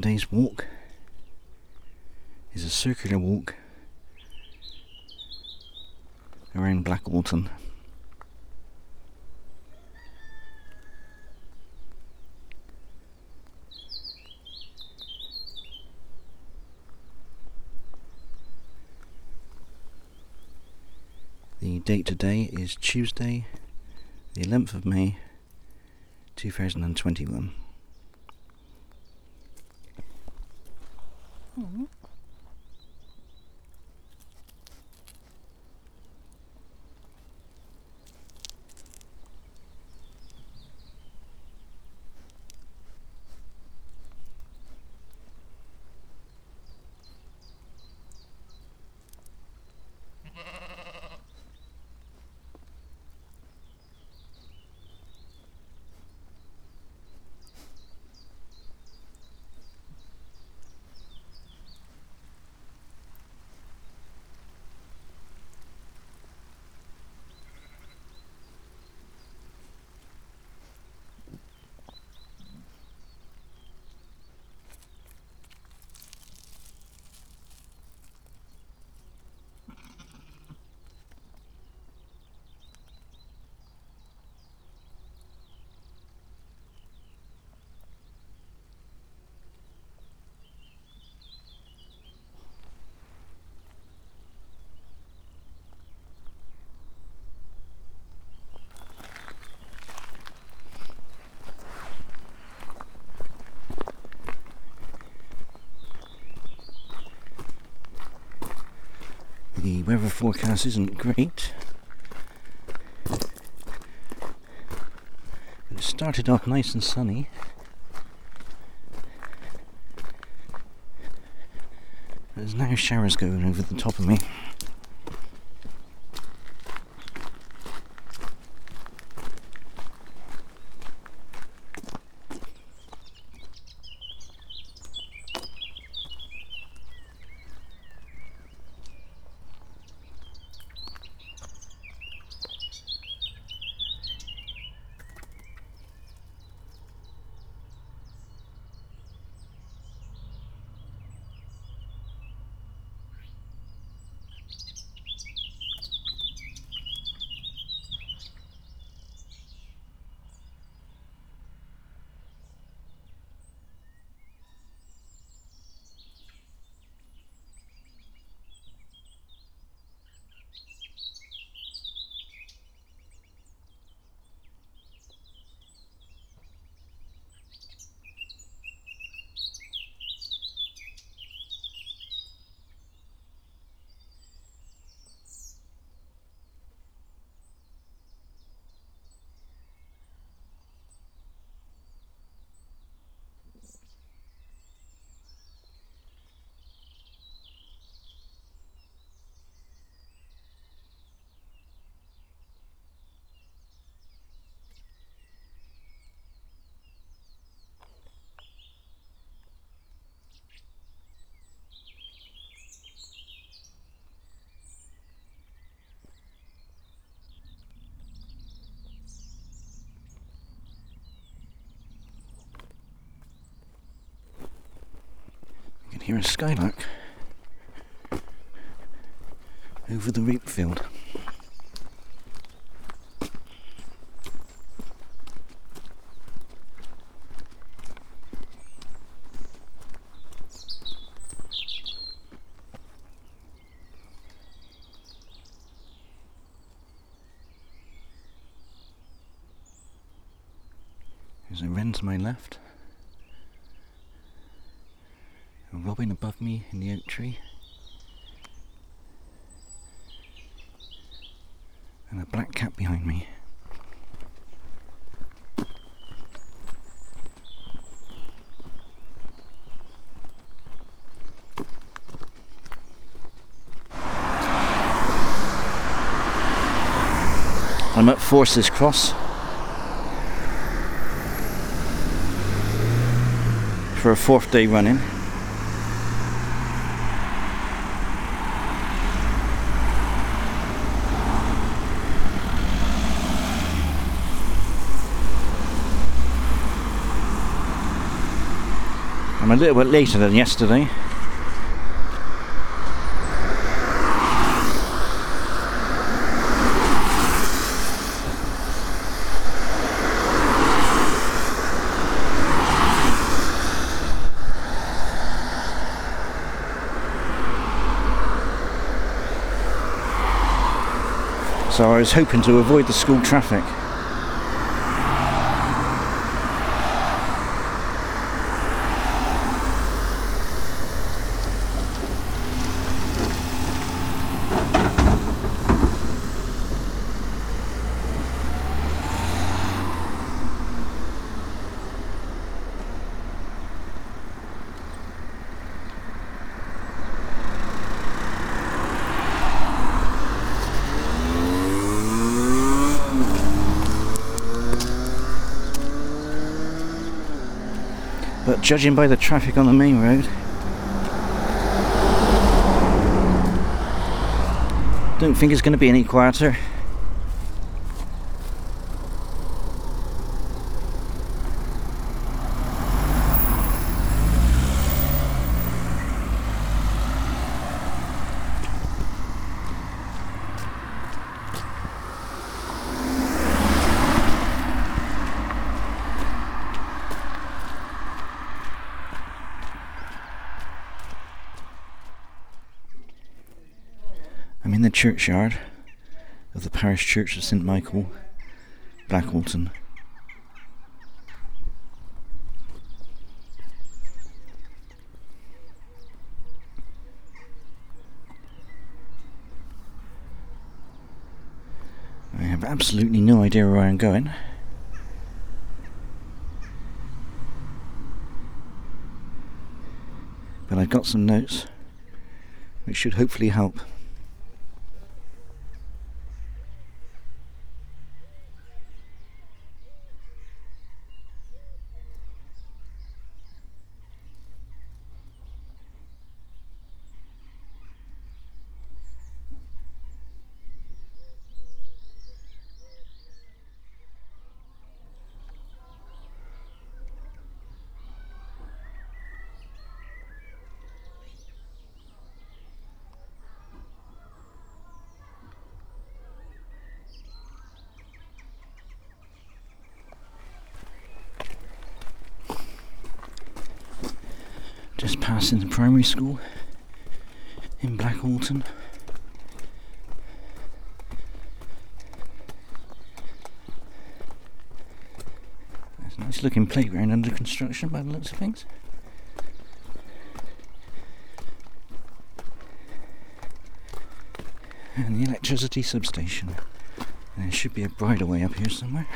Today's walk is a circular walk around Blackawton. The date today is Tuesday, the 11th of May, 2021. The weather forecast isn't great. It started off nice and sunny. There's now showers going over the top of me. Here is Skylark over the reap field. There's a wren to my left. a robin above me in the oak tree, and a black cat behind me. I'm at Forces Cross for a fourth day running. I'm a little bit later than yesterday. So I was hoping to avoid the school traffic. But judging by the traffic on the main road, don't think it's going to be any quieter. Churchyard of the parish church of St Michael, Blackawton. I have absolutely no idea where I'm going. But I've got some notes which should hopefully help. Just passing the primary school in Blackawton. There's a nice looking playground under construction by the looks of things. And the electricity substation. There should be a bridleway up here somewhere.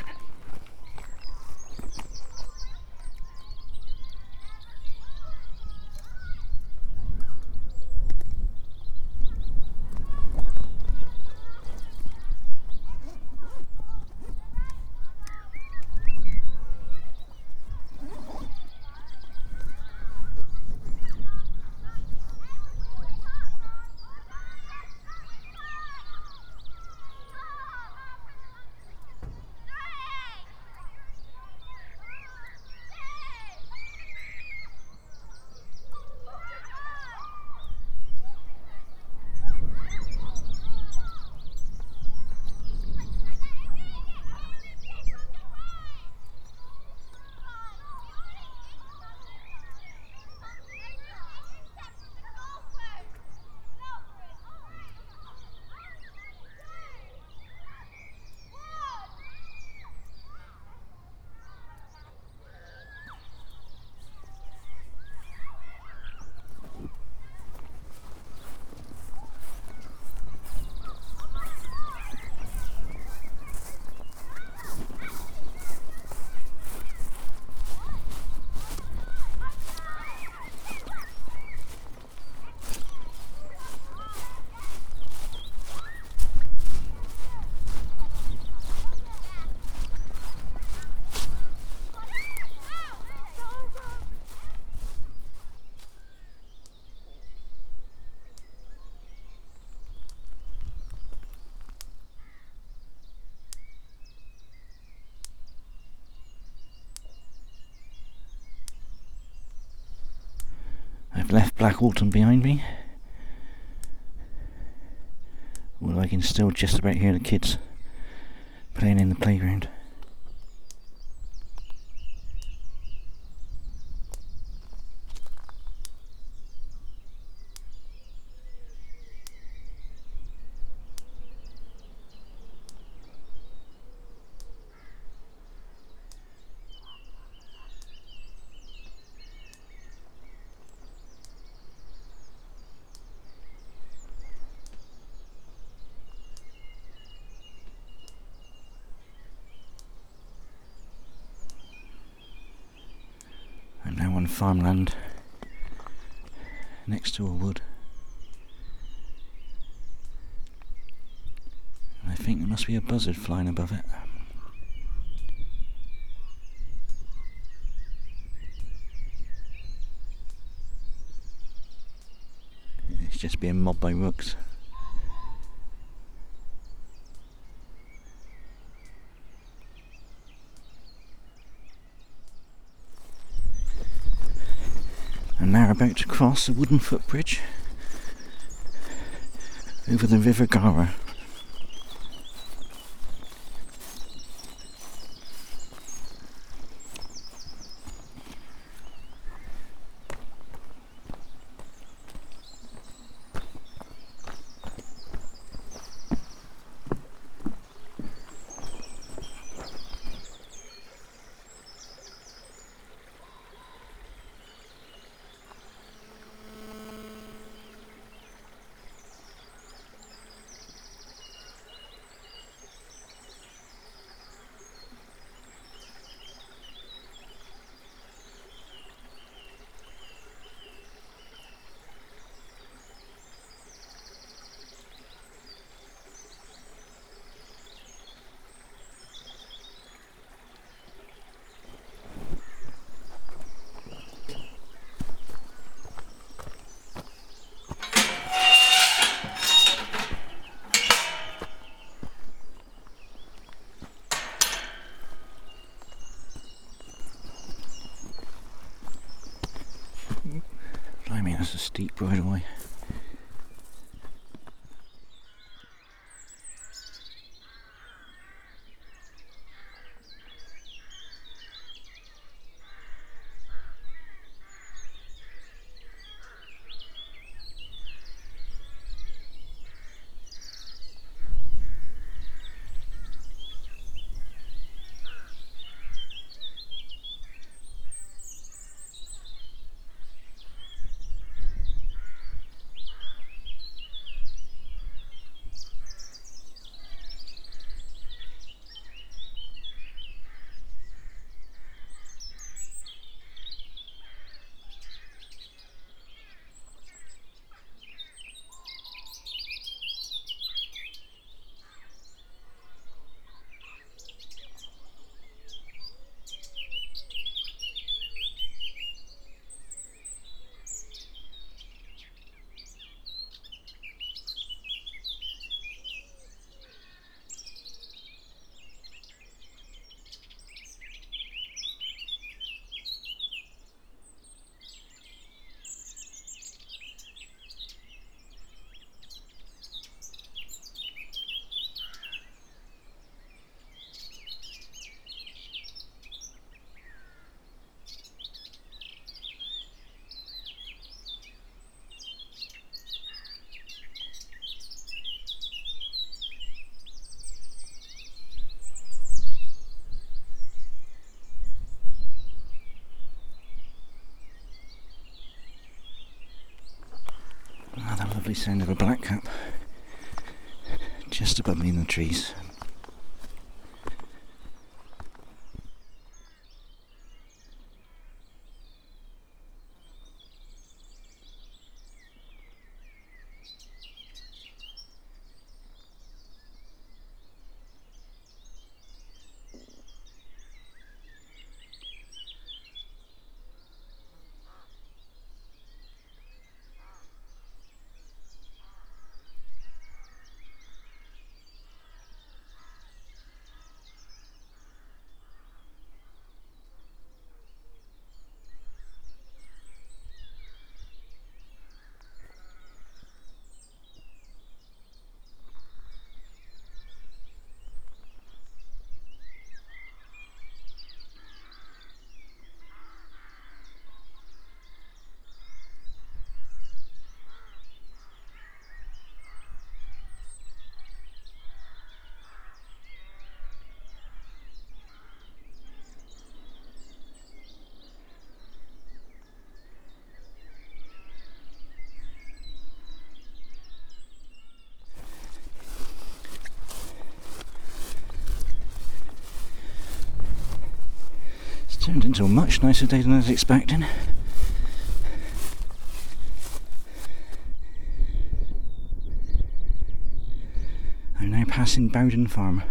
Left Black Blackawton behind me. Well, I can still just about hear the kids playing in the playground. On farmland next to a wood. And I think there must be a buzzard flying above it. It's just being mobbed by rooks. and now about to cross a wooden footbridge over the River Gara. That's a steep bridleway. Lovely sound of a blackcap just above me in the trees. Turned into a much nicer day than I was expecting. I'm now passing Bowden Farm.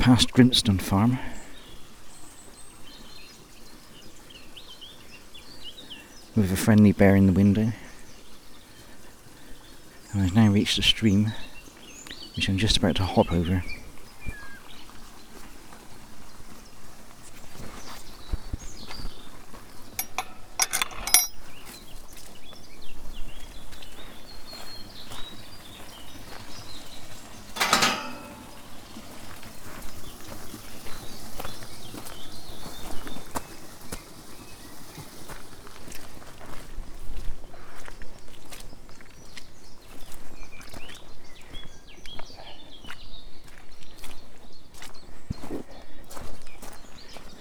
I've passed Grimstone Farm. With a friendly bear in the window. And I've now reached a stream, which I'm just about to hop over.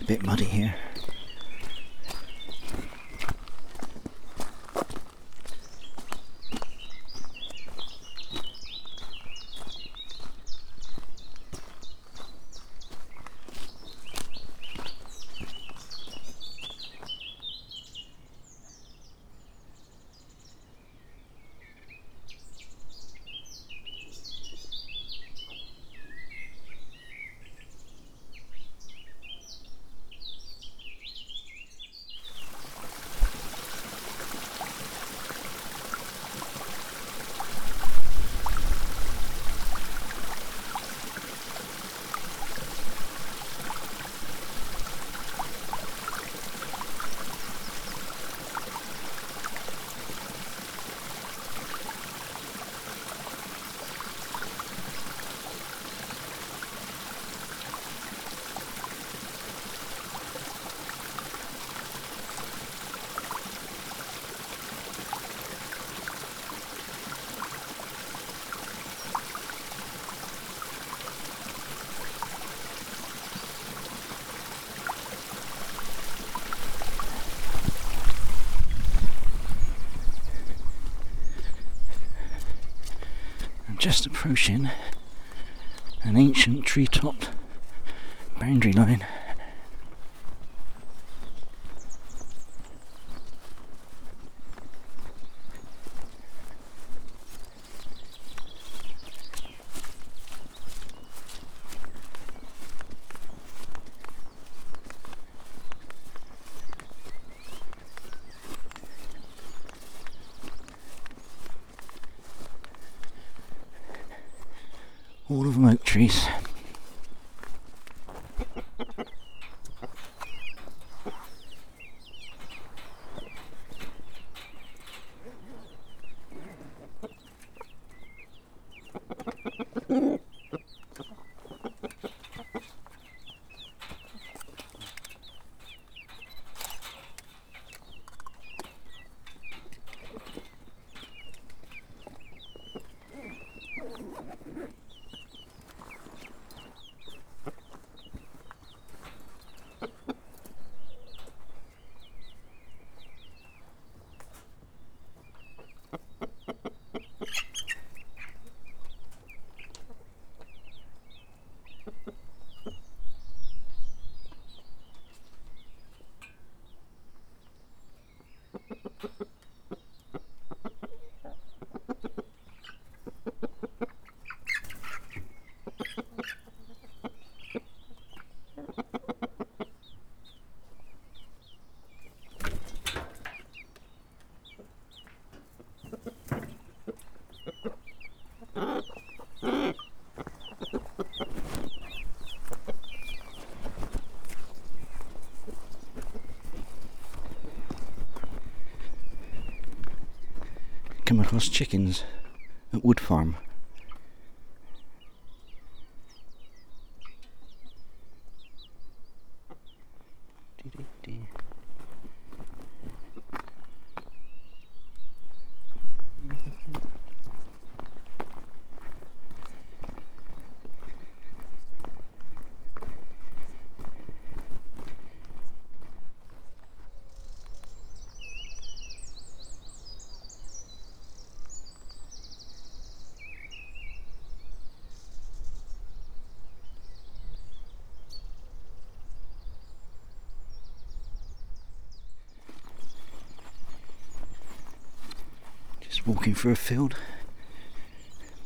Bit muddy here. I'm just approaching an ancient treetop boundary line. All of them oak trees. Come across chickens at Wood Farm. Just walking through a field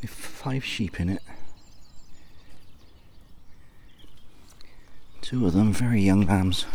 with five sheep in it. Two of them very young lambs.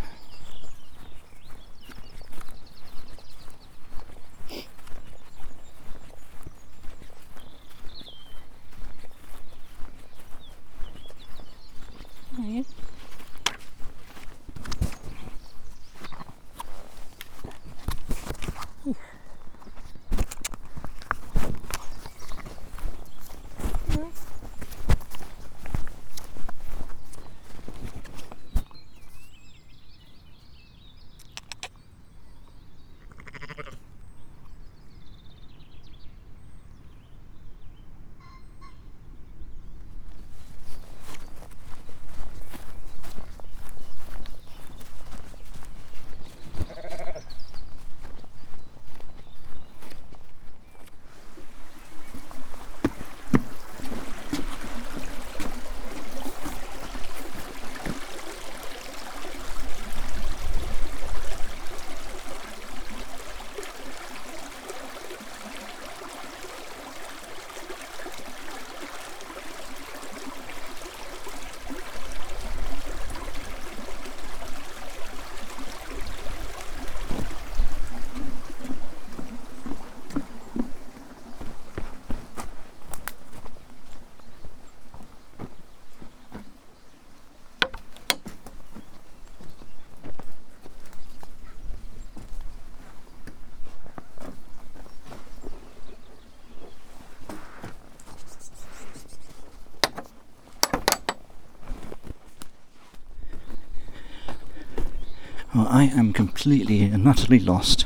Well, I am completely and utterly lost.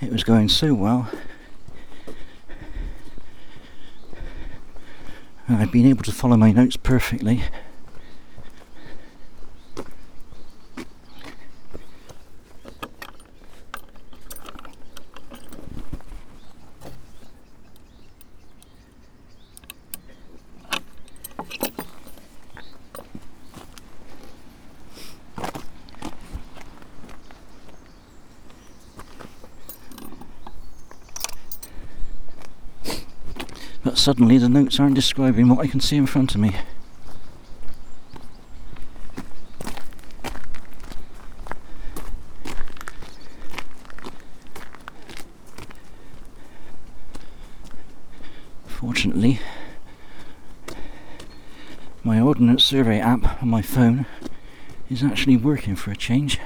It was going so well. And I've been able to follow my notes perfectly. Suddenly the notes aren't describing what I can see in front of me. Fortunately, my Ordnance Survey app on my phone is actually working for a change.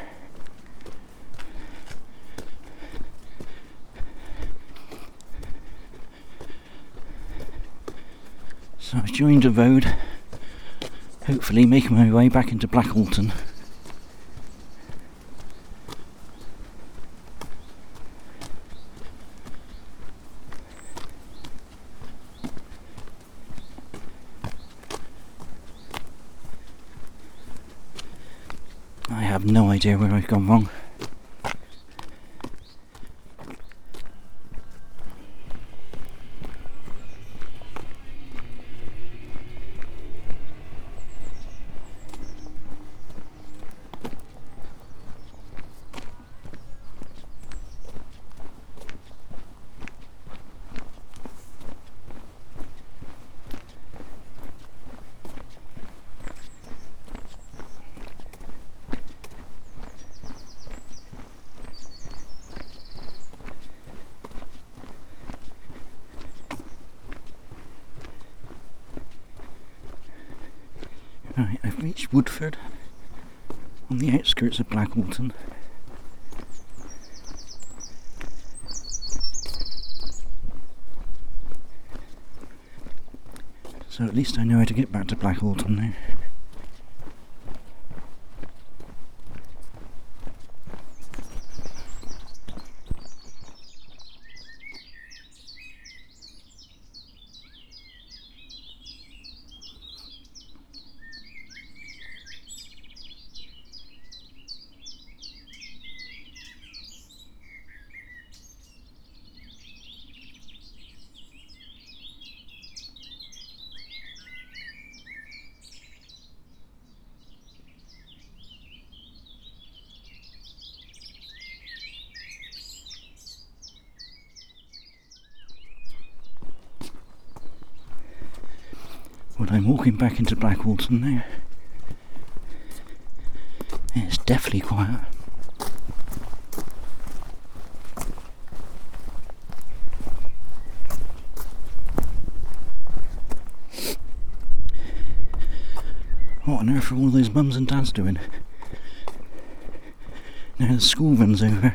Joined a road, hopefully making my way back into Blackawton. I have no idea where I've gone wrong. Woodford, on the outskirts of Blackawton. So at least I know how to get back to Blackawton now. Back into Blackawton now. It's definitely quiet. What on earth are all those mums and dads doing? Now the school runs over.